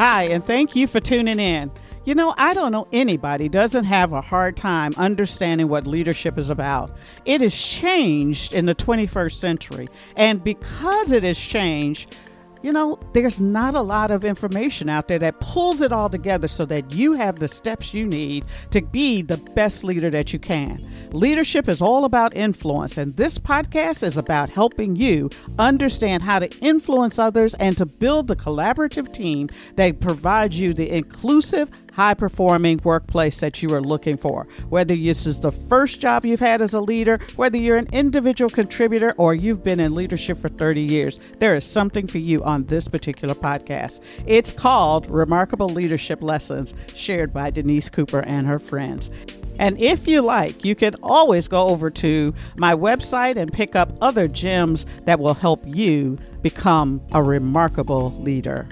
Hi, and thank you for tuning in. You know, I don't know anybody doesn't have a hard time understanding what leadership is about. It has changed in the 21st century, and because it has changed, you know, there's not a lot of information out there that pulls it all together so that you have the steps you need to be the best leader that you can. Leadership is all about influence, and this podcast is about helping you understand how to influence others and to build the collaborative team that provides you the inclusive, high performing workplace that you are looking for. Whether this is the first job you've had as a leader, whether you're an individual contributor, or you've been in leadership for 30 years, there is something for you on this particular podcast. It's called Remarkable Leadership Lessons, shared by Denise Cooper and her friends. And if you like, you can always go over to my website and pick up other gems that will help you become a remarkable leader.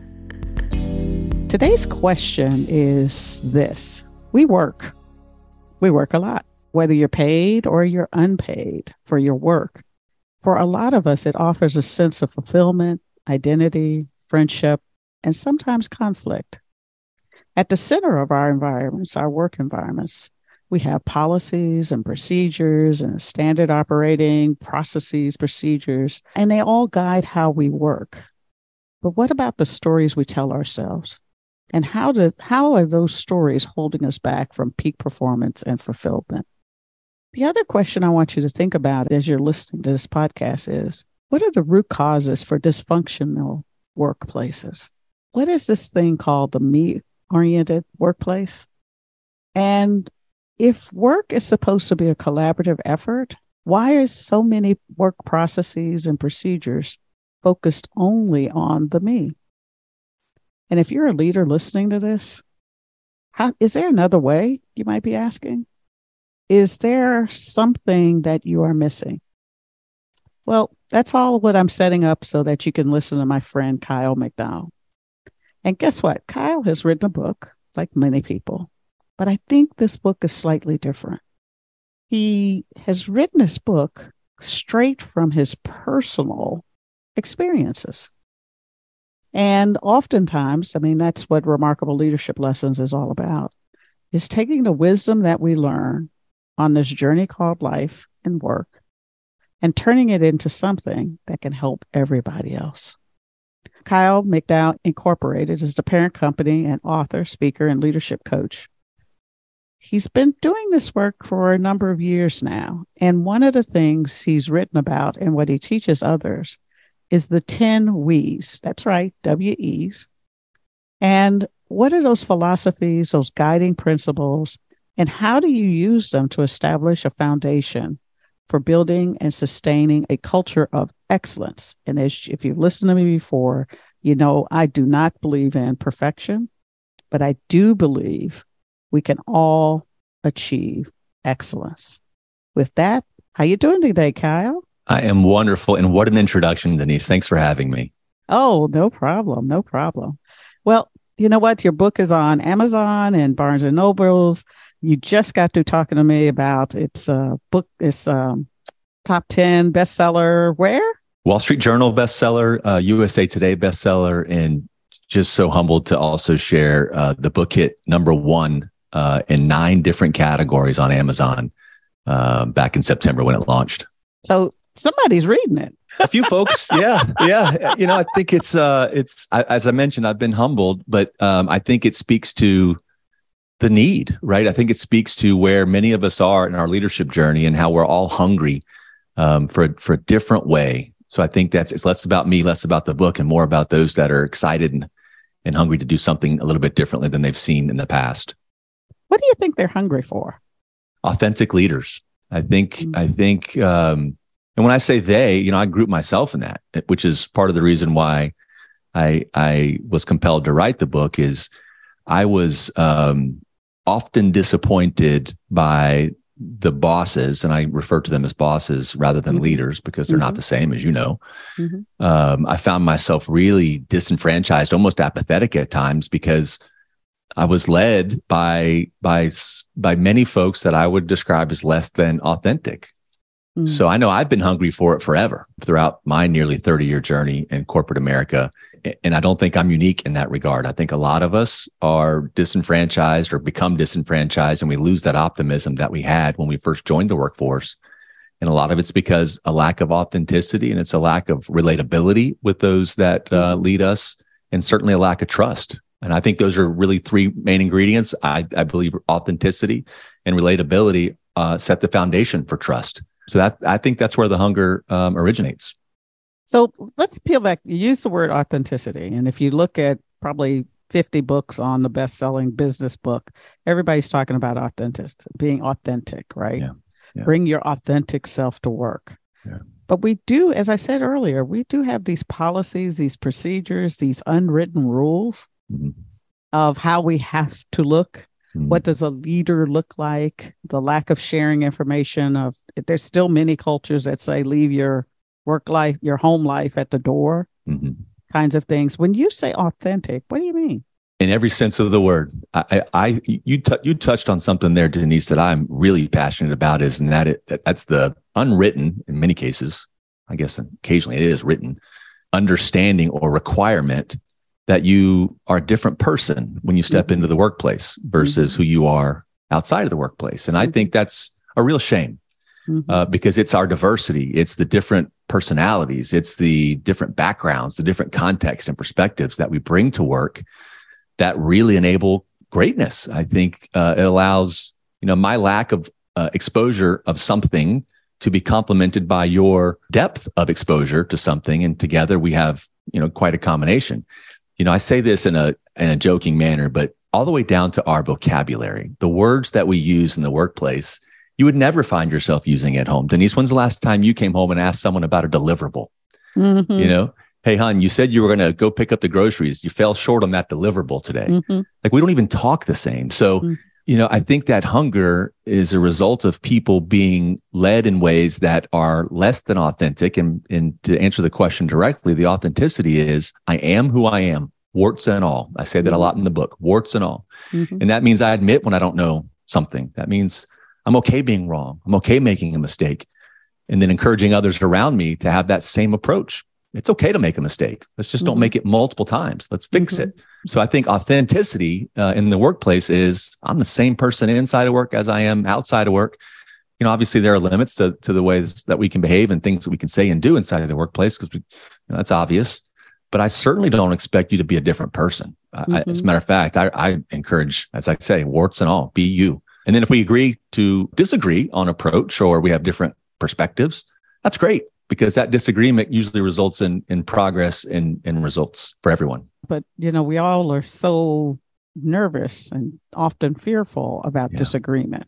Today's question is this We work. We work a lot, whether you're paid or you're unpaid for your work. For a lot of us, it offers a sense of fulfillment, identity, friendship, and sometimes conflict. At the center of our environments, our work environments, we have policies and procedures and standard operating processes, procedures, and they all guide how we work. But what about the stories we tell ourselves? And how do how are those stories holding us back from peak performance and fulfillment? The other question I want you to think about as you're listening to this podcast is what are the root causes for dysfunctional workplaces? What is this thing called the me oriented workplace? And if work is supposed to be a collaborative effort, why is so many work processes and procedures focused only on the me? And if you're a leader listening to this, how, is there another way you might be asking? Is there something that you are missing? Well, that's all what I'm setting up so that you can listen to my friend Kyle McDowell. And guess what? Kyle has written a book, like many people, but I think this book is slightly different. He has written this book straight from his personal experiences. And oftentimes, I mean, that's what remarkable leadership lessons is all about, is taking the wisdom that we learn on this journey called life and work and turning it into something that can help everybody else. Kyle McDowell Incorporated is the parent company and author, speaker, and leadership coach. He's been doing this work for a number of years now. And one of the things he's written about and what he teaches others is the 10 we's. That's right, W E's. And what are those philosophies, those guiding principles, and how do you use them to establish a foundation for building and sustaining a culture of excellence? And as, if you've listened to me before, you know I do not believe in perfection, but I do believe we can all achieve excellence. With that, how are you doing today, Kyle? I am wonderful. And what an introduction, Denise. Thanks for having me. Oh, no problem. No problem. Well, you know what? Your book is on Amazon and Barnes and Nobles. You just got through talking to me about its uh, book, its um, top 10 bestseller. Where? Wall Street Journal bestseller, uh, USA Today bestseller, and just so humbled to also share uh, the book hit number one uh, in nine different categories on Amazon uh, back in September when it launched. So somebody's reading it. a few folks, yeah, yeah. You know, I think it's uh, it's I, as I mentioned, I've been humbled, but um, I think it speaks to the need, right? I think it speaks to where many of us are in our leadership journey and how we're all hungry um, for for a different way. So I think that's it's less about me, less about the book, and more about those that are excited and and hungry to do something a little bit differently than they've seen in the past. What do you think they're hungry for? Authentic leaders. I think mm-hmm. I think um, and when I say they, you know, I group myself in that, which is part of the reason why I I was compelled to write the book. Is I was um, often disappointed by the bosses, and I refer to them as bosses rather than mm-hmm. leaders because they're mm-hmm. not the same, as you know. Mm-hmm. Um, I found myself really disenfranchised, almost apathetic at times because I was led by by by many folks that I would describe as less than authentic. So I know I've been hungry for it forever throughout my nearly 30 year journey in corporate America. and I don't think I'm unique in that regard. I think a lot of us are disenfranchised or become disenfranchised, and we lose that optimism that we had when we first joined the workforce. And a lot of it's because a lack of authenticity and it's a lack of relatability with those that uh, mm-hmm. lead us, and certainly a lack of trust. And I think those are really three main ingredients. I, I believe authenticity and relatability uh, set the foundation for trust. So that I think that's where the hunger um, originates. So let's peel back. You use the word authenticity, and if you look at probably 50 books on the best-selling business book, everybody's talking about authentic, being authentic, right? Yeah. Yeah. Bring your authentic self to work. Yeah. But we do, as I said earlier, we do have these policies, these procedures, these unwritten rules mm-hmm. of how we have to look. Mm-hmm. What does a leader look like? The lack of sharing information of there's still many cultures that say leave your work life, your home life at the door, mm-hmm. kinds of things. When you say authentic, what do you mean? In every sense of the word, I, I you t- you touched on something there, Denise, that I'm really passionate about. Is and that it that's the unwritten in many cases. I guess occasionally it is written understanding or requirement that you are a different person when you step mm-hmm. into the workplace versus mm-hmm. who you are outside of the workplace. And I mm-hmm. think that's a real shame mm-hmm. uh, because it's our diversity, it's the different personalities, it's the different backgrounds, the different contexts and perspectives that we bring to work that really enable greatness. I think uh, it allows, you know, my lack of uh, exposure of something to be complemented by your depth of exposure to something. And together we have, you know, quite a combination you know, I say this in a in a joking manner, but all the way down to our vocabulary, the words that we use in the workplace, you would never find yourself using at home. Denise, when's the last time you came home and asked someone about a deliverable? Mm-hmm. You know, hey, hon, you said you were going to go pick up the groceries. You fell short on that deliverable today. Mm-hmm. Like we don't even talk the same. So, mm-hmm. You know, I think that hunger is a result of people being led in ways that are less than authentic. And, and to answer the question directly, the authenticity is I am who I am warts and all. I say that a lot in the book, warts and all. Mm-hmm. And that means I admit when I don't know something. That means I'm okay being wrong. I'm okay making a mistake. And then encouraging others around me to have that same approach. It's okay to make a mistake. Let's just mm-hmm. don't make it multiple times. Let's fix mm-hmm. it. So I think authenticity uh, in the workplace is I'm the same person inside of work as I am outside of work. You know, obviously there are limits to, to the ways that we can behave and things that we can say and do inside of the workplace because you know, that's obvious but I certainly don't expect you to be a different person. Mm-hmm. I, as a matter of fact, I, I, encourage, as I say, warts and all, be you. And then if we agree to disagree on approach or we have different perspectives, that's great because that disagreement usually results in in progress and in results for everyone. But you know, we all are so nervous and often fearful about yeah. disagreement.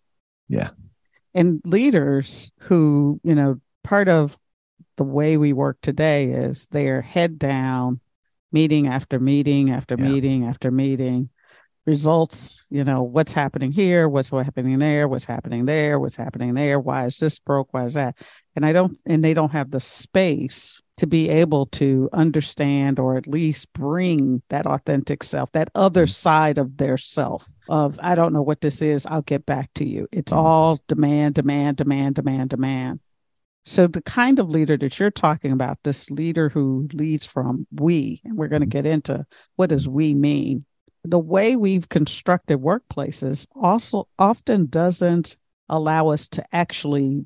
Yeah. And leaders who, you know, part of the way we work today is they're head down, meeting after meeting after yeah. meeting after meeting. Results, you know, what's happening here, what's happening there, what's happening there, what's happening there, why is this broke, why is that? And I don't, and they don't have the space to be able to understand or at least bring that authentic self, that other mm-hmm. side of their self of, I don't know what this is, I'll get back to you. It's mm-hmm. all demand, demand, demand, demand, demand. So, the kind of leader that you're talking about, this leader who leads from we, and we're going to get into what does we mean. The way we've constructed workplaces also often doesn't allow us to actually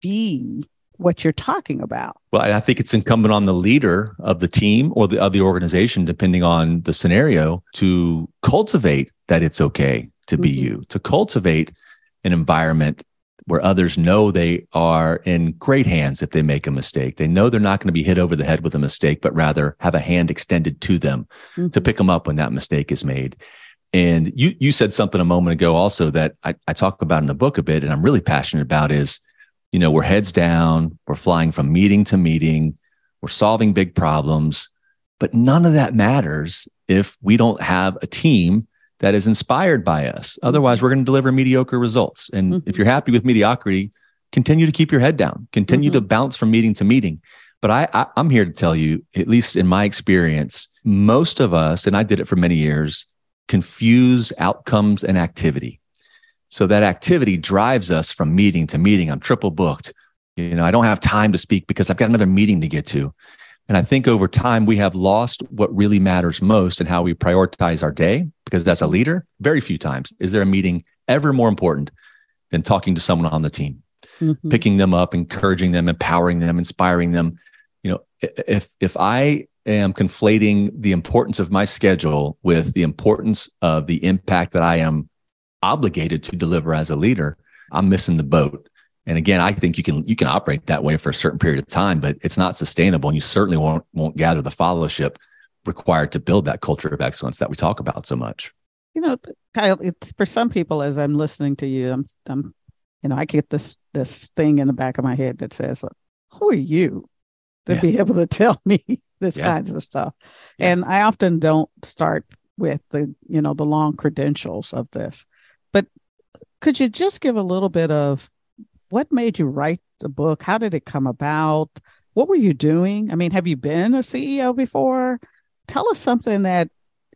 be what you're talking about. Well, I think it's incumbent on the leader of the team or the of the organization, depending on the scenario, to cultivate that it's okay to be mm-hmm. you, to cultivate an environment where others know they are in great hands if they make a mistake. They know they're not going to be hit over the head with a mistake, but rather have a hand extended to them mm-hmm. to pick them up when that mistake is made. And you you said something a moment ago also that I, I talk about in the book a bit, and I'm really passionate about is, you know, we're heads down, we're flying from meeting to meeting, we're solving big problems, but none of that matters if we don't have a team that is inspired by us. Mm-hmm. Otherwise, we're going to deliver mediocre results. And mm-hmm. if you're happy with mediocrity, continue to keep your head down, continue mm-hmm. to bounce from meeting to meeting. But I, I, I'm here to tell you, at least in my experience, most of us, and I did it for many years, confuse outcomes and activity. So that activity drives us from meeting to meeting. I'm triple booked. You know, I don't have time to speak because I've got another meeting to get to. And I think over time, we have lost what really matters most and how we prioritize our day. Because as a leader, very few times is there a meeting ever more important than talking to someone on the team, mm-hmm. picking them up, encouraging them, empowering them, inspiring them. You know, if if I am conflating the importance of my schedule with the importance of the impact that I am obligated to deliver as a leader, I'm missing the boat. And again, I think you can you can operate that way for a certain period of time, but it's not sustainable, and you certainly won't won't gather the fellowship required to build that culture of excellence that we talk about so much. You know, Kyle, it's for some people as I'm listening to you, I'm I'm you know, I get this this thing in the back of my head that says, "Who are you to yeah. be able to tell me this yeah. kinds of stuff?" Yeah. And I often don't start with the you know the long credentials of this, but could you just give a little bit of what made you write the book? How did it come about? What were you doing? I mean, have you been a CEO before? Tell us something that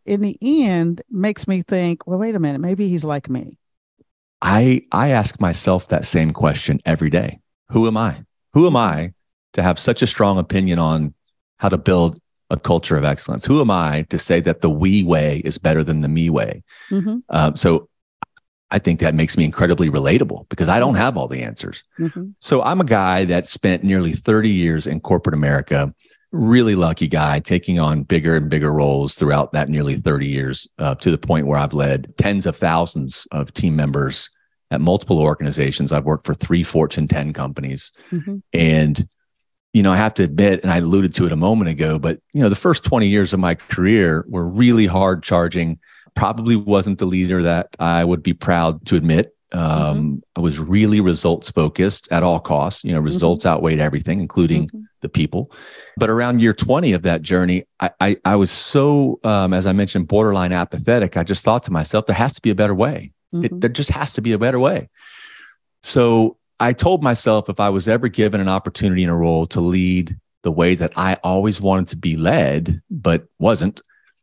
in the end makes me think, well, wait a minute, maybe he's like me. I I ask myself that same question every day. Who am I? Who am I to have such a strong opinion on how to build a culture of excellence? Who am I to say that the we way is better than the me way? Mm-hmm. Uh, so I think that makes me incredibly relatable because I don't have all the answers. Mm-hmm. So I'm a guy that spent nearly 30 years in corporate America. Really lucky guy, taking on bigger and bigger roles throughout that nearly 30 years, uh, to the point where I've led tens of thousands of team members at multiple organizations. I've worked for three Fortune 10 companies. Mm-hmm. And, you know, I have to admit, and I alluded to it a moment ago, but, you know, the first 20 years of my career were really hard charging probably wasn't the leader that I would be proud to admit. Um, mm-hmm. I was really results focused at all costs. You know, results mm-hmm. outweighed everything, including mm-hmm. the people. But around year 20 of that journey, I, I, I was so, um, as I mentioned, borderline apathetic. I just thought to myself, there has to be a better way. It, mm-hmm. there just has to be a better way. So I told myself if I was ever given an opportunity in a role to lead the way that I always wanted to be led, but wasn't,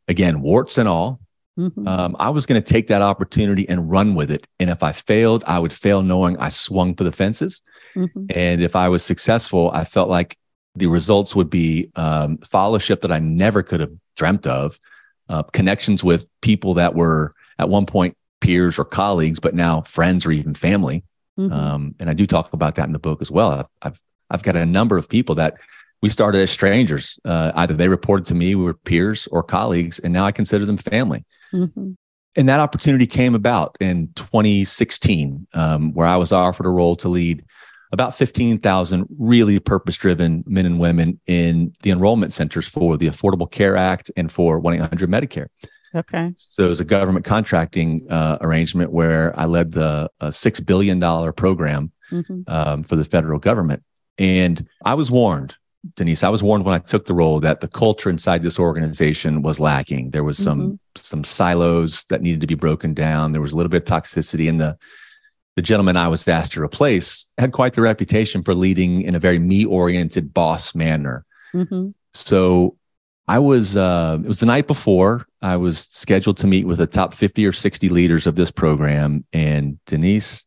again, warts and all, Mm-hmm. Um, I was going to take that opportunity and run with it. And if I failed, I would fail knowing I swung for the fences. Mm-hmm. And if I was successful, I felt like the results would be um, fellowship that I never could have dreamt of, uh, connections with people that were at one point peers or colleagues, but now friends or even family. Mm-hmm. Um, and I do talk about that in the book as well. I've, I've, I've got a number of people that we started as strangers. Uh, either they reported to me, we were peers or colleagues, and now I consider them family. Mm-hmm. And that opportunity came about in 2016, um, where I was offered a role to lead about 15,000 really purpose driven men and women in the enrollment centers for the Affordable Care Act and for 1 800 Medicare. Okay. So it was a government contracting uh, arrangement where I led the $6 billion program mm-hmm. um, for the federal government. And I was warned Denise, I was warned when I took the role that the culture inside this organization was lacking. There was some mm-hmm. some silos that needed to be broken down. There was a little bit of toxicity, and the the gentleman I was asked to replace had quite the reputation for leading in a very me oriented boss manner. Mm-hmm. So I was uh, it was the night before I was scheduled to meet with the top fifty or sixty leaders of this program, and Denise,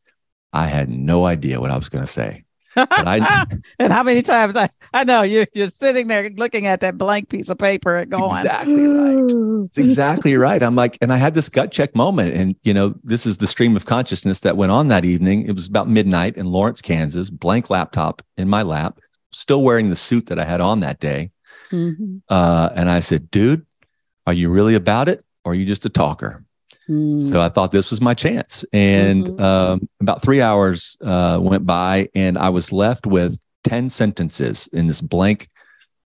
I had no idea what I was going to say. I, and how many times I, I know you're you're sitting there looking at that blank piece of paper and going exactly right. It's exactly right. I'm like, and I had this gut check moment, and you know, this is the stream of consciousness that went on that evening. It was about midnight in Lawrence, Kansas. Blank laptop in my lap, still wearing the suit that I had on that day. Mm-hmm. Uh, and I said, "Dude, are you really about it, or are you just a talker?" Mm. So I thought this was my chance. And mm-hmm. um, about three hours uh, went by, and I was left with 10 sentences in this blank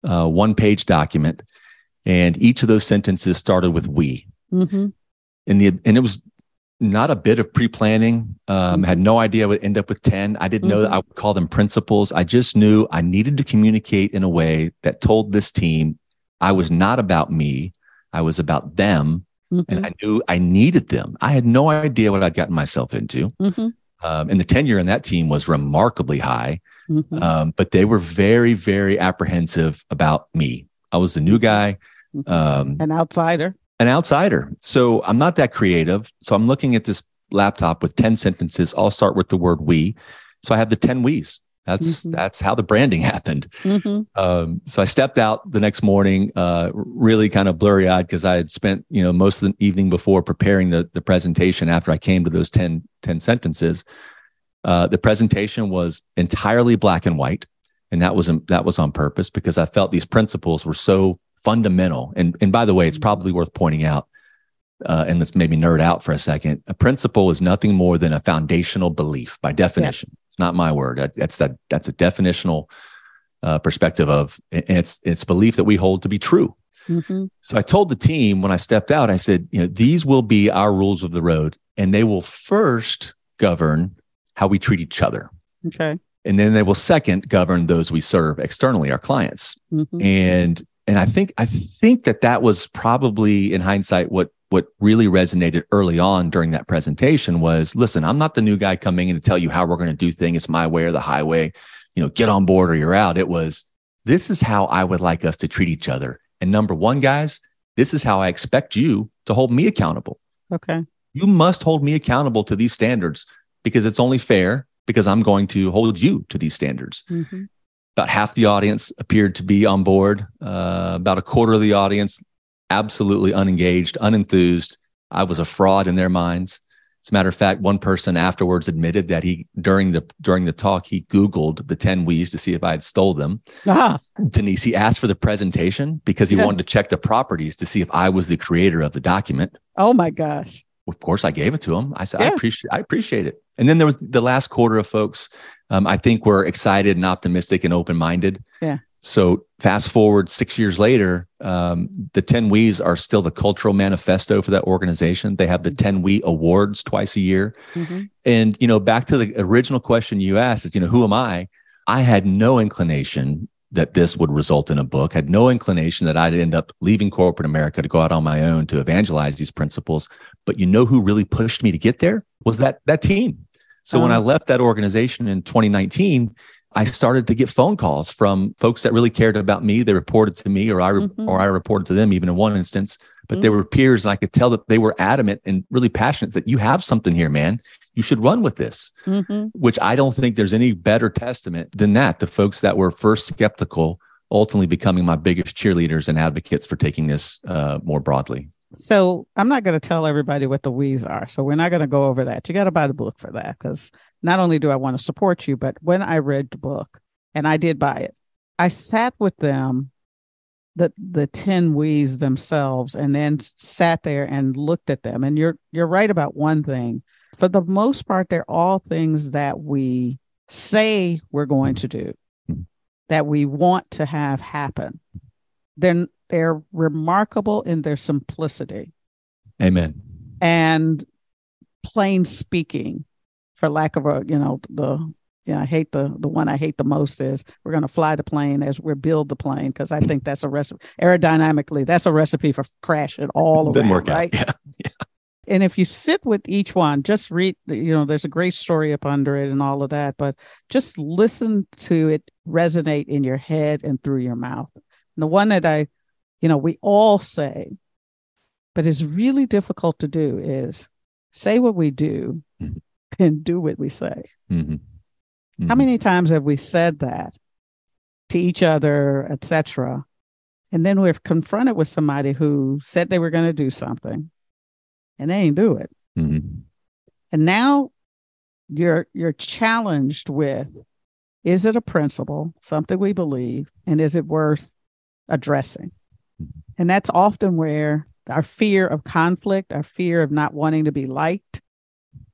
uh, one page document. And each of those sentences started with we. Mm-hmm. And, the, and it was not a bit of pre planning. Um, had no idea I would end up with 10. I didn't mm-hmm. know that I would call them principles. I just knew I needed to communicate in a way that told this team I was not about me, I was about them Mm-hmm. And I knew I needed them. I had no idea what I'd gotten myself into. Mm-hmm. Um, and the tenure in that team was remarkably high. Mm-hmm. Um, but they were very, very apprehensive about me. I was the new guy, mm-hmm. um, an outsider, an outsider. So I'm not that creative. So I'm looking at this laptop with 10 sentences. I'll start with the word we. So I have the 10 we's. That's Mhm. that's how the branding happened. Mhm. Um, so I stepped out the next morning, uh, really kind of blurry eyed because I had spent, you know, most of the evening before preparing the, the presentation after I came to those 10, 10 sentences. Uh, the presentation was entirely black and white. And that was, that was on purpose because I felt these principles were so fundamental. And, and by the way, it's probably worth pointing out, uh, and let's maybe nerd out for a second. A principle is nothing more than a foundational belief by definition. It's not my word. That- That's that, that's a definitional uh, perspective of and it's it's belief that we hold to be true. Mhm. So I told the team when I stepped out, I said, you know, these will be our rules of the road, and they will first govern how we treat each other, Okay. and then they will second govern those we serve externally, our clients. Mhm. And and I think I think that that was probably in hindsight what what really resonated early on during that presentation was listen i'm not the new guy coming in to tell you how we're going to do things it's my way or the highway you know get on board or you're out it was this is how i would like us to treat each other and number one guys this is how i expect you to hold me accountable Okay. you must hold me accountable to these standards because it's only fair because i'm going to hold you to these standards Mhm. about half the audience appeared to be on board. Uh, about a quarter of the audience absolutely unengaged, unenthused. I was a fraud in their minds. As a matter of fact, one person afterwards admitted that he during the during the talk he Googled the ten We's to see if I had stole them. Ah, Denise, he asked for the presentation because he Yeah. wanted to check the properties to see if I was the creator of the document. oh my gosh. Of course, I gave it to him. I said, I appreciate, I appreciate it. And then there was the last quarter of folks. Um, I think were excited and optimistic and open minded. Yeah. So fast forward six years later, um, the 10 We's are still the cultural manifesto for that organization. They have the 10 We awards twice a year. Mhm. And, you know, back to the original question you asked is, you know, who am I? I had no inclination that this would result in a book, had no inclination that I'd end up leaving corporate America to go out on my own to evangelize these principles. But you know who really pushed me to get there was that that team. So when Oh. I left that organization in 2019, I started to get phone calls from folks that really cared about me. They reported to me, or I Mhm. or I reported to them, even in one instance. But they were peers, and I could tell that they were adamant and really passionate that you have something here, man. You should run with this Mhm. which I don't think there's any better testament than that. The folks that were first skeptical ultimately becoming my biggest cheerleaders and advocates for taking this uh, more broadly. So I'm not going to tell everybody what the We's are. So we're not going to go over that. You got to buy the book for that because not only do I want to support you, but when I read the book and I did buy it, I sat with them, the the ten We's themselves, and then sat there and looked at them. And you're you're right about one thing. For the most part, they're all things that we say we're going to do, that we want to have happen. They're they're remarkable in their simplicity Amen. and plain speaking for lack of a you know the yeah i hate the the one i hate the most is we're going to fly the plane as we build the plane because i think that's a recipe aerodynamically that's a recipe for crash crashing all Didn't around work right out. Yeah. and if you sit with each one just read you know there's a great story up under it and all of that but just listen to it resonate in your head and through your mouth and the one that i you know we all say but it's really difficult to do is say what we do Mhm. and do what we say Mhm. how Mhm. many times have we said that to each other etc and then we're confronted with somebody who said they were going to do something and they ain't do it Mhm. and now you're you're challenged with is it a principle something we believe and is it worth addressing and that's often where our fear of conflict our fear of not wanting to be liked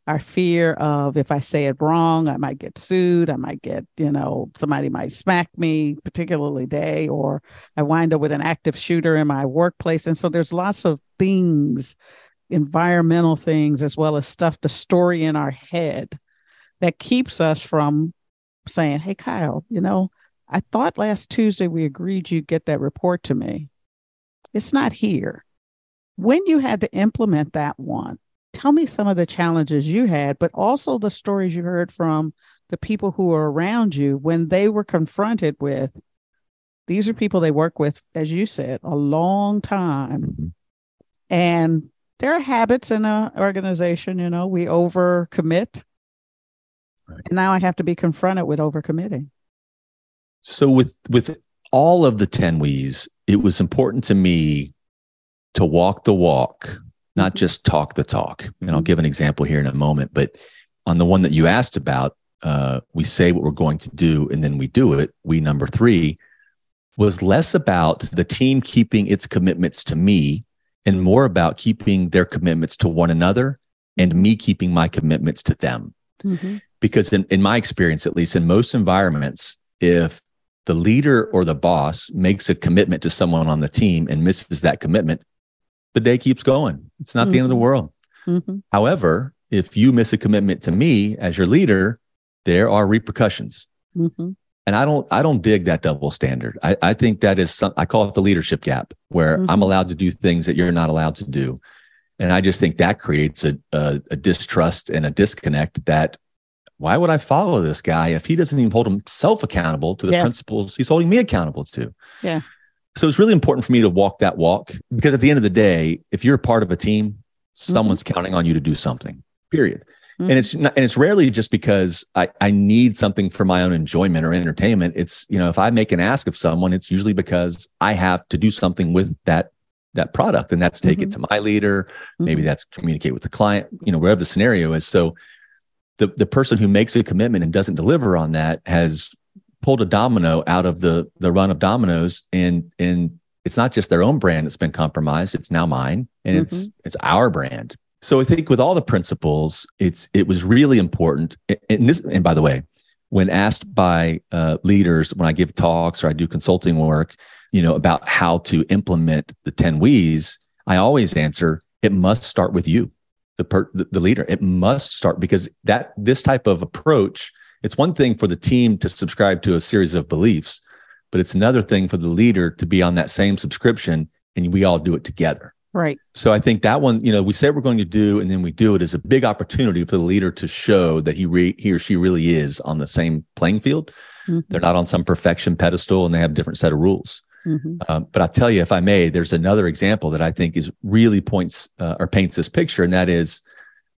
our fear of if i say it wrong i might get sued i might get you know somebody might smack me particularly day or i wind up with an active shooter in my workplace. And so there's lots of things environmental things as well as stuff the story in our head that keeps us from saying hey kyle you know i thought last tuesday we agreed you'd get that report to me. It's not here. When you had to implement that one tell me some of the challenges you had but also the stories you heard from the people who were around you when they were confronted with these are people they work with as you said a long time Mhm. and there are habits in an organization you know we overcommit Right. And now I have to be confronted with overcommitting. So with with all of the 10 we's, it was important to me to walk the walk, not just talk the talk. And I'll give an example here in a moment, but on the one that you asked about, uh, we say what we're going to do and then we do it. We number three was less about the team keeping its commitments to me and more about keeping their commitments to one another and me keeping my commitments to them. Mm-hmm. Because in, in my experience, at least in most environments, if the leader or the boss makes a commitment to someone on the team and misses that commitment, the day keeps going. It's not mm-hmm. the end of the mm-hmm. world. Mm-hmm. However, if you miss a commitment to me as your leader, there are repercussions. Mm-hmm. And I don't, I don't dig that double standard. I, I think that is some, I call it the leadership gap where mm-hmm. I'm allowed to do things that you're not allowed to do. And I just think that creates a, a, a distrust and a disconnect that why would I follow this guy if he doesn't even hold himself accountable to the yeah. principles he's holding me accountable to? Yeah. So it's really important for me to walk that walk because at the end of the day, if you're a part of a team, mm-hmm. someone's mm-hmm. counting on you to do something. Period. Mm-hmm. And it's not, and it's rarely just because I, I need something for my own enjoyment or entertainment. It's, you know, if I make an ask of someone, it's usually because I have to do something with that that product and that's take mm-hmm. it to my leader maybe mm-hmm. that's communicate with the client you know wherever the scenario is so the, the person who makes a commitment and doesn't deliver on that has pulled a domino out of the the run of dominoes and and it's not just their own brand that's been compromised it's now mine and mm-hmm. it's it's our brand so i think with all the principles it's it was really important and this and by the way when asked by uh, leaders when i give talks or i do consulting work you know about how to implement the 10 we's i always answer it must start with you the per, the leader. It must start because that this type of approach. It's one thing for the team to subscribe to a series of beliefs, but it's another thing for the leader to be on that same subscription, and we all do it together. Right. So I think that one, you know, we say we're going to do, and then we do it is a big opportunity for the leader to show that he re, he or she really is on the same playing field. Mm-hmm. They're not on some perfection pedestal, and they have a different set of rules. Mm-hmm. Um, but I'll tell you, if I may, there's another example that I think is really points uh, or paints this picture, and that is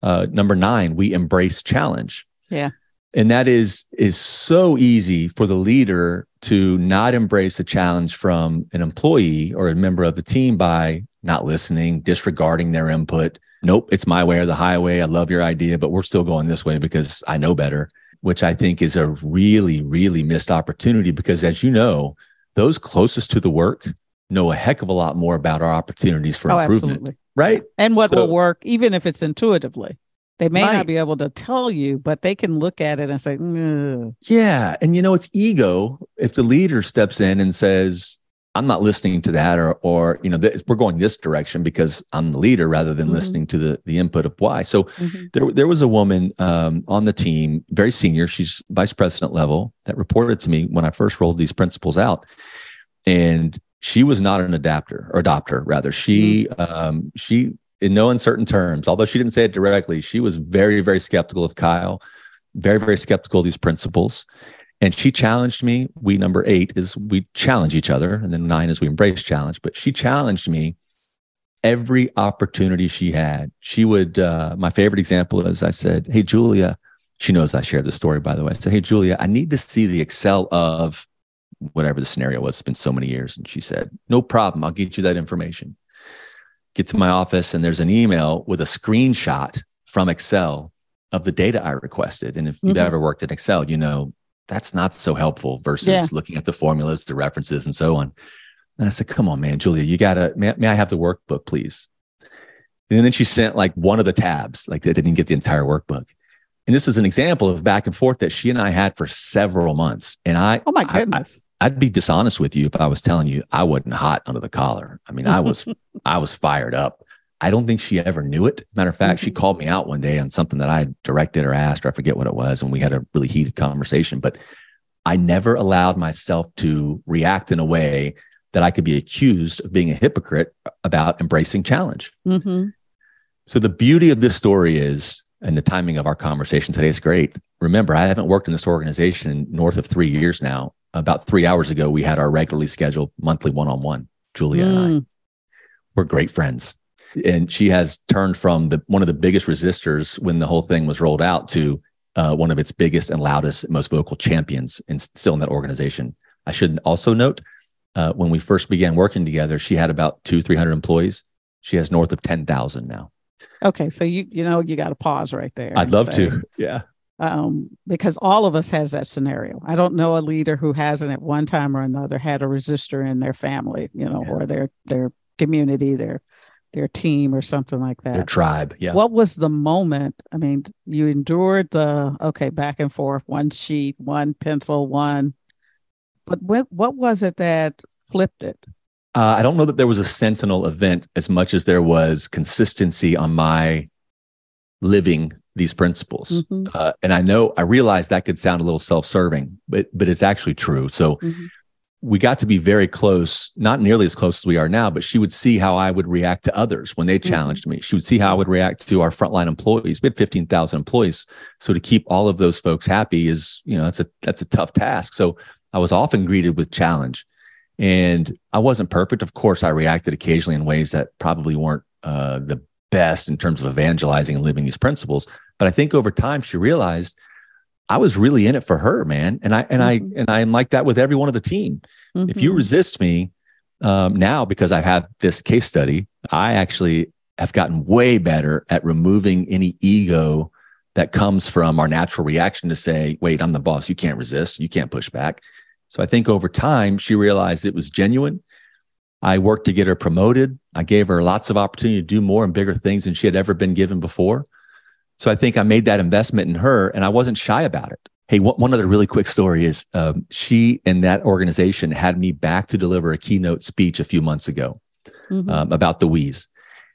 uh, number nine. We embrace challenge. Yeah, and that is is so easy for the leader to not embrace a challenge from an employee or a member of the team by not listening, disregarding their input. Nope, it's my way or the highway. I love your idea, but we're still going this way because I know better. Which I think is a really, really missed opportunity because, as you know, those closest to the work know a heck of a lot more about our opportunities for oh, improvement. Absolutely. Right. And what so, will work, even if it's intuitively. They may right. not be able to tell you, but they can look at it and say, mm. Yeah. And you know, it's ego. If the leader steps in and says, I'm not listening to that, or or you know, th- we're going this direction because I'm the leader rather than mm-hmm. listening to the the input of why. So mm-hmm. there there was a woman um, on the team, very senior, she's vice president level, that reported to me when I first rolled these principles out, and she was not an adapter or adopter, rather. She mm-hmm. um, she in no uncertain terms, although she didn't say it directly, she was very very skeptical of Kyle, very very skeptical of these principles. And she challenged me. We number eight is we challenge each other. And then nine is we embrace challenge. But she challenged me every opportunity she had. She would, uh, my favorite example is I said, Hey, Julia, she knows I share the story, by the way. I said, Hey, Julia, I need to see the Excel of whatever the scenario was. It's been so many years. And she said, No problem. I'll get you that information. Get to my office, and there's an email with a screenshot from Excel of the data I requested. And if you've mm-hmm. ever worked in Excel, you know that's not so helpful versus yeah. looking at the formulas, the references, and so on. And I said, come on, man, Julia, you gotta, may, may I have the workbook, please? And then she sent like one of the tabs, like they didn't get the entire workbook. And this is an example of back and forth that she and I had for several months. And I, oh my goodness. I'd be dishonest with you if I was telling you I wasn't hot under the collar. I mean, I was, I was fired up. I don't think she ever knew it. Matter of fact, mm-hmm. she called me out one day on something that I directed or asked, or I forget what it was. And we had a really heated conversation. But I never allowed myself to react in a way that I could be accused of being a hypocrite about embracing challenge. Mm-hmm. So the beauty of this story is, and the timing of our conversation today is great. Remember, I haven't worked in this organization north of three years now. About three hours ago, we had our regularly scheduled monthly one on one, Julia mm. and I. Mm. We're great friends and she has turned from the one of the biggest resistors when the whole thing was rolled out to uh, one of its biggest and loudest, most vocal champions, and still in that organization. I should also note uh, when we first began working together, she had about two, three hundred employees. She has north of ten thousand now. Okay, so you you know you got to pause right there. I'd love say, to. Yeah. Um, because all of us has that scenario. I don't know a leader who hasn't at one time or another had a resistor in their family, you know, yeah. or their their community, their their team or something like that. Their tribe. Yeah. What was the moment? I mean, you endured the okay, back and forth, one sheet, one pencil, one. But what what was it that flipped it? Uh, I don't know that there was a sentinel event as much as there was consistency on my living these principles. Mm-hmm. Uh, and I know I realize that could sound a little self-serving, but but it's actually true. So mm-hmm we got to be very close, not nearly as close as we are now, but she would see how I would react to others when they mm-hmm. challenged mm-hmm. me. She would see how I would react to our frontline employees. We had 15,000 employees. So to keep all of those folks happy is, you know, that's a, that's a tough task. So I was often greeted with challenge and I wasn't perfect. Of course, I reacted occasionally in ways that probably weren't uh, the best in terms of evangelizing and living these principles. But I think over time, she realized I was really in it for her, man. And I and mm-hmm. I and I'm like that with every one of the team. Mm-hmm. If you mm-hmm. resist me um, now because I have this case study, I actually have gotten way better at removing any ego that comes from our natural reaction to say, "Wait, I'm the boss. You can't resist. You can't push back." So I think over time she realized it was genuine. I worked to get her promoted. I gave her lots of opportunity to do more and bigger things than she had ever been given before. So I think I made that investment in her and I wasn't shy about it. Hey, one other really quick story is um, she and that organization had me back to deliver a keynote speech a few months ago mm-hmm. um, about the We's.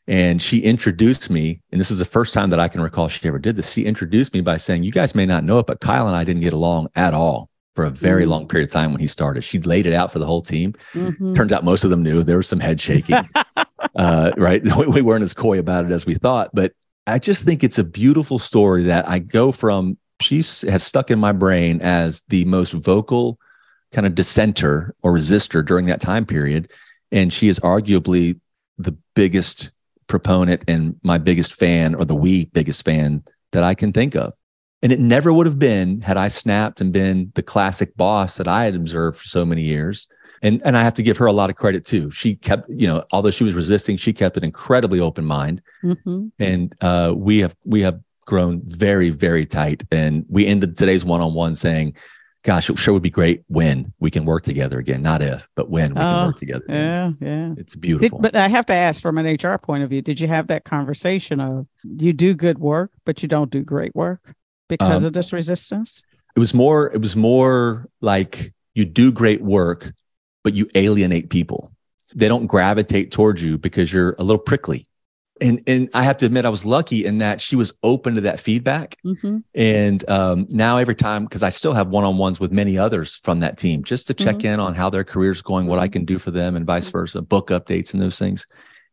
And she introduced me, and this is the first time that I can recall she ever did this. She introduced me by saying, You guys may not know it, but Kyle and I didn't get along at all for a very mm-hmm. long period of time when he started. She laid it out for the whole team. Mm-hmm. Turns out most of them knew. There was some head shaking. uh, right. We weren't as coy about it as we thought, but I just think it's a beautiful story that I go from she has stuck in my brain as the most vocal kind of dissenter or resistor during that time period. And she is arguably the biggest proponent and my biggest fan, or the we biggest fan that I can think of. And it never would have been had I snapped and been the classic boss that I had observed for so many years and and I have to give her a lot of credit too. She kept, you know, although she was resisting, she kept an incredibly open mind, mm-hmm. and uh, we have we have grown very very tight. And we ended today's one on one saying, "Gosh, it sure would be great when we can work together again. Not if, but when we can oh, work together." Yeah, yeah, it's beautiful. Did, but I have to ask, from an HR point of view, did you have that conversation of you do good work, but you don't do great work because um, of this resistance? It was more. It was more like you do great work but you alienate people. They don't gravitate towards you because you're a little prickly. And and I have to admit, I was lucky in that she was open to that feedback. Mm-hmm. And um, now every time, because I still have one on ones with many others from that team, just to check mm-hmm. in on how their career's going, what I can do for them, and vice versa, book updates and those things.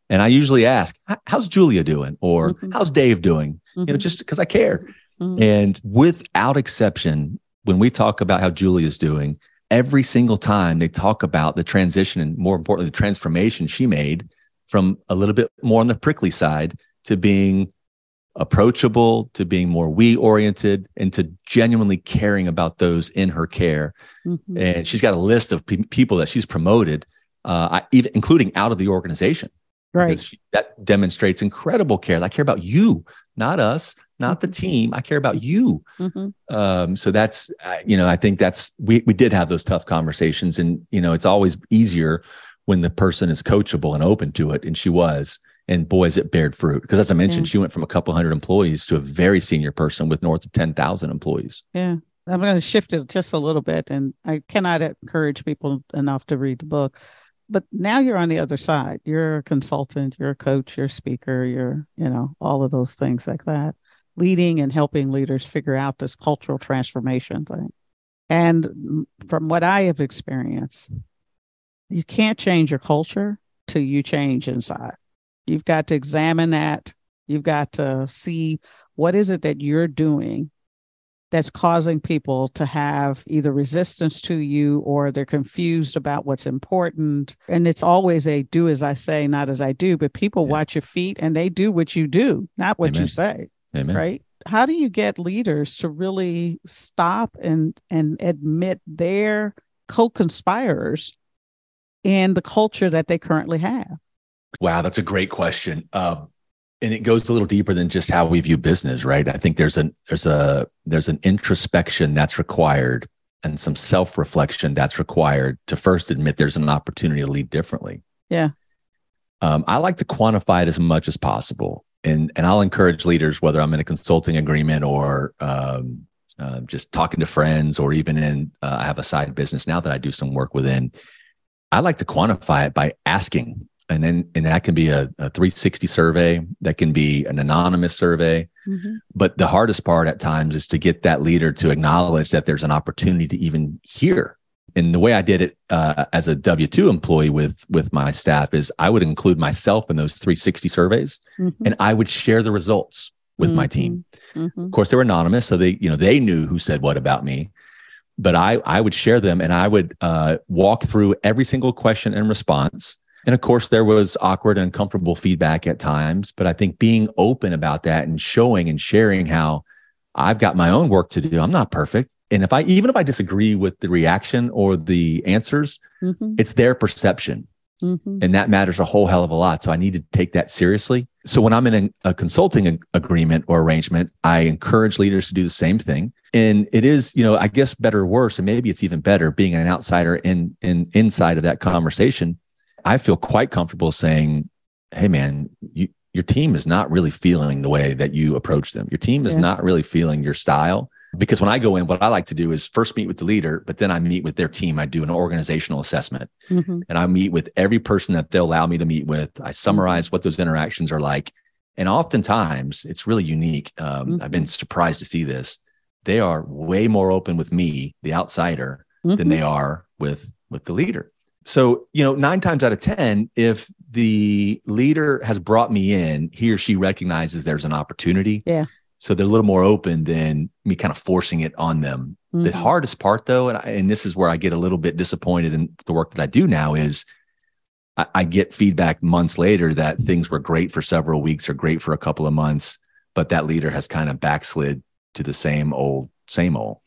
And I usually ask, "How's Julia doing?" or mm-hmm. "How's Dave doing?" You know, mm-hmm. just because I care. Mm-hmm. And without exception, when we talk about how Julie is doing, every single time they talk about the transition and more importantly, the transformation she made from a little bit more on the prickly side to being approachable, to being more we oriented, and to genuinely caring about those in her care. Mm-hmm. And she's got a list of pe- people that she's promoted, uh, I, even including out of the organization. Right. She, that demonstrates incredible care. I care about you, not us, not the mm-hmm. team. I care about you. Mm-hmm. Um, so that's, you know, I think that's, we, we did have those tough conversations and, you know, it's always easier when the person is coachable and open to it. And she was, and boys, it bared fruit. Because as I mentioned, yeah. she went from a couple hundred employees to a very senior person with north of 10,000 employees. Yeah. I'm going to shift it just a little bit. And I cannot encourage people enough to read the book. But now you're on the other side. You're a consultant, you're a coach, you're a speaker, you're, you know, all of those things like that leading and helping leaders figure out this cultural transformation thing. And from what I have experienced, you can't change your culture till you change inside. You've got to examine that. You've got to see what is it that you're doing that's causing people to have either resistance to you or they're confused about what's important. And it's always a do as I say, not as I do. But people yeah. watch your feet and they do what you do, not what Amen. you say. Amen. Right. how do you get leaders to really stop and and admit their co-conspirators in the culture that they currently have? Wow, that's a great question. Um, and it goes a little deeper than just how we view business, right? I think there's an there's a there's an introspection that's required and some self-reflection that's required to first admit there's an opportunity to lead differently. Yeah. Um, I like to quantify it as much as possible, and and I'll encourage leaders, whether I'm in a consulting agreement or um, uh, just talking to friends, or even in uh, I have a side business now that I do some work within. I like to quantify it by asking and then and that can be a, a 360 survey that can be an anonymous survey mm-hmm. but the hardest part at times is to get that leader to acknowledge that there's an opportunity to even hear and the way i did it uh, as a w2 employee with with my staff is i would include myself in those 360 surveys mm-hmm. and i would share the results with mm-hmm. my team mm-hmm. of course they were anonymous so they you know they knew who said what about me but i i would share them and i would uh, walk through every single question and response and of course, there was awkward and uncomfortable feedback at times, but I think being open about that and showing and sharing how I've got my own work to do. I'm not perfect. And if I, even if I disagree with the reaction or the answers, mm-hmm. it's their perception. Mm-hmm. And that matters a whole hell of a lot. So I need to take that seriously. So when I'm in a, a consulting ag- agreement or arrangement, I encourage leaders to do the same thing. And it is, you know, I guess better or worse, and maybe it's even better being an outsider in in inside of that conversation I feel quite comfortable saying, "Hey, man, you, your team is not really feeling the way that you approach them. Your team is yeah. not really feeling your style." Because when I go in, what I like to do is first meet with the leader, but then I meet with their team. I do an organizational assessment mm-hmm. and I meet with every person that they'll allow me to meet with. I summarize what those interactions are like. And oftentimes it's really unique. Um, mm-hmm. I've been surprised to see this. They are way more open with me, the outsider, mm-hmm. than they are with with the leader. So, you know, nine times out of 10, if the leader has brought me in, he or she recognizes there's an opportunity. Yeah. So they're a little more open than me kind of forcing it on them. Mm-hmm. The hardest part, though, and, I, and this is where I get a little bit disappointed in the work that I do now, is I, I get feedback months later that things were great for several weeks or great for a couple of months, but that leader has kind of backslid to the same old, same old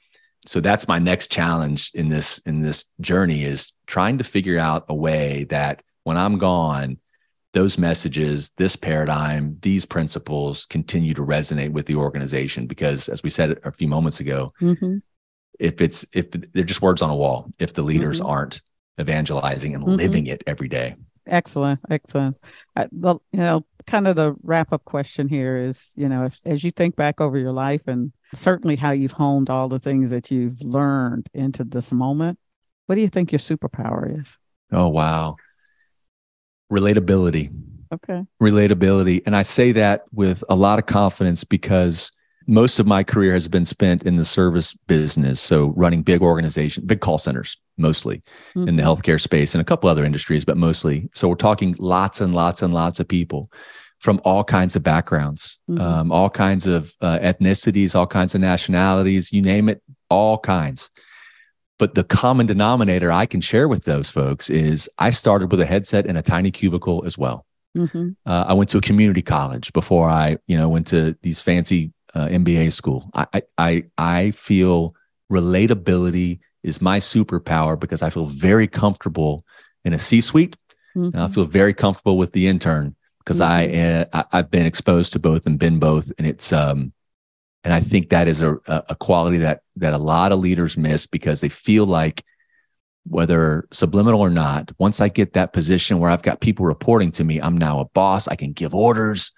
so that's my next challenge in this in this journey is trying to figure out a way that when i'm gone those messages this paradigm these principles continue to resonate with the organization because as we said a few moments ago mm-hmm. if it's if they're just words on a wall if the leaders mm-hmm. aren't evangelizing and mm-hmm. living it every day excellent excellent well you know kind of the wrap up question here is you know if, as you think back over your life and certainly how you've honed all the things that you've learned into this moment. What do you think your superpower is? Oh, wow. Relatability. Okay. Relatability. And I say that with a lot of confidence because most of my career has been spent in the service business. So running big organizations, big call centers, mostly mm-hmm. in the mm-hmm. healthcare space and a couple other industries, but mostly. So we're talking lots and lots and lots of people from all kinds of backgrounds, mm-hmm. um, all kinds of uh, ethnicities, all kinds of nationalities, you name it, all kinds. But the common denominator I can share with those folks is I started with a headset and a tiny cubicle as well. Mm-hmm. Uh, I went to a community college before I, you know, went to these fancy uh, MBA school. I, I, I feel relatability is my superpower because I feel very comfortable in a C-suite, mm-hmm. and I mm-hmm. feel very comfortable with the intern because mm-hmm. I, uh, I have been exposed to both and been both, and it's um, and I think that is a a quality that that a lot of leaders miss because they feel like whether subliminal or not, once I get that position where I've got people reporting to me, I'm now a boss. I can give orders.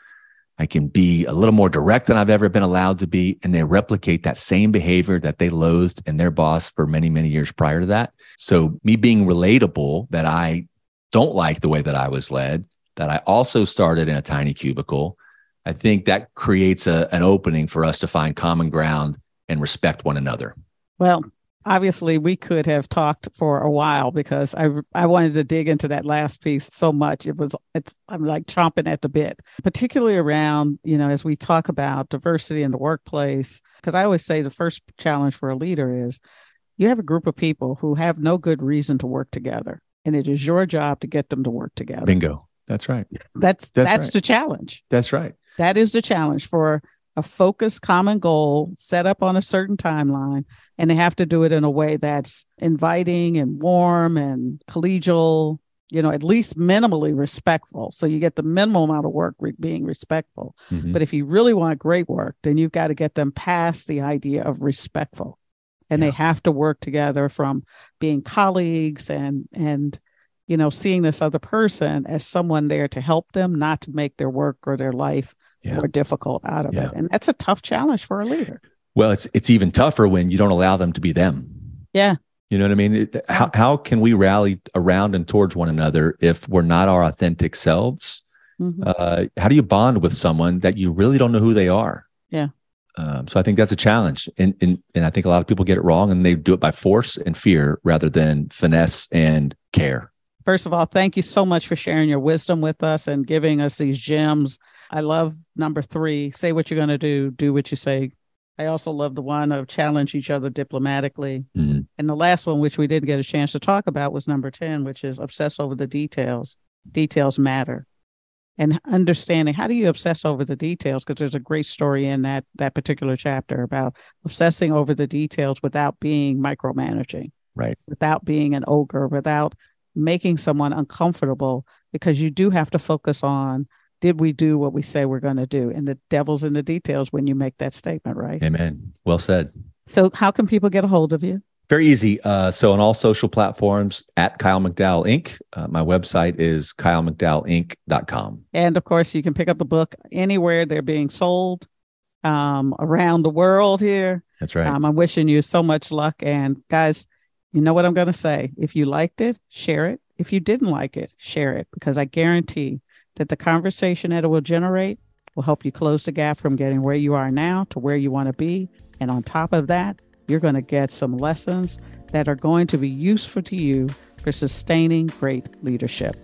I can be a little more direct than I've ever been allowed to be. And they replicate that same behavior that they loathed in their boss for many, many years prior to that. So, me being relatable that I don't like the way that I was led that I also started in a tiny cubicle, I think that creates a, an opening for us to find common ground and respect one another. Well, obviously we could have talked for a while because I I wanted to dig into that last piece so much. It was it's I'm like chomping at the bit, particularly around, you know, as we talk about diversity in the workplace, because I always say the first challenge for a leader is you have a group of people who have no good reason to work together and it is your job to get them to work together. Bingo. That's right. That's that's, that's right. the challenge. That's right. That is the challenge for a focused common goal set up on a certain timeline and they have to do it in a way that's inviting and warm and collegial you know at least minimally respectful so you get the minimal amount of work re- being respectful mm-hmm. but if you really want great work then you've got to get them past the idea of respectful and yeah. they have to work together from being colleagues and and you know seeing this other person as someone there to help them not to make their work or their life yeah. more difficult out of yeah. it. And that's a tough challenge for a leader. Well, it's it's even tougher when you don't allow them to be them. Yeah. You know what I mean? It, how how can we rally around and towards one another if we're not our authentic selves? Mm-hmm. Uh, how do you bond with someone that you really don't know who they are? Yeah. Um, so I think that's a challenge, and, and and I think a lot of people get it wrong, and they do it by force and fear rather than finesse and care. First of all, thank you so much for sharing your wisdom with us and giving us these gems I love number three say what you're going to do, do what you say. I also love the one of challenge each other diplomatically. Mm-hmm. And the last one, which we didn't get a chance to talk about, was number 10, which is obsess over the details. Details matter. And understanding how do you obsess over the details? Because there's a great story in that that particular chapter about obsessing over the details without being micromanaging, right? Without being an ogre, without making someone uncomfortable, because you do have to focus on did we do what we say we're going to do? And the devil's in the details when you make that statement, right? Amen. Well said. So, how can people get a hold of you? Very easy. Uh, so, on all social platforms at Kyle McDowell Inc. Uh, my website is kylemcdowellinc.com. And of course, you can pick up the book anywhere they're being sold um, around the world here. That's right. Um, I'm wishing you so much luck. And guys, you know what I'm going to say. If you liked it, share it. If you didn't like it, share it because I guarantee that the conversation that it will generate will help you close the gap from getting where you are now to where you want to be. And on top of that, you're going to get some lessons that are going to be useful to you for sustaining great leadership.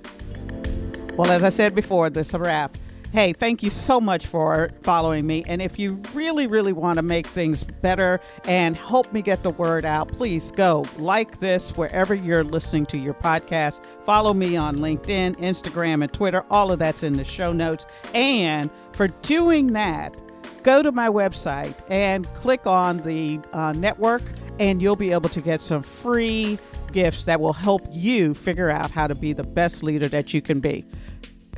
Well, as I said before, this is a wrap. Hey, thank you so much for following me. And if you really, really want to make things better and help me get the word out, please go like this wherever you're listening to your podcast. Follow me on LinkedIn, Instagram, and Twitter. All of that's in the show notes. And for doing that, go to my website and click on the uh, network, and you'll be able to get some free gifts that will help you figure out how to be the best leader that you can be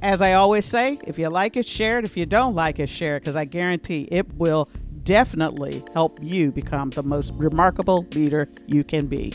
as I always say, if you like it, share it. If you don't like it, share it because I guarantee it will definitely help you become the most remarkable leader you can be.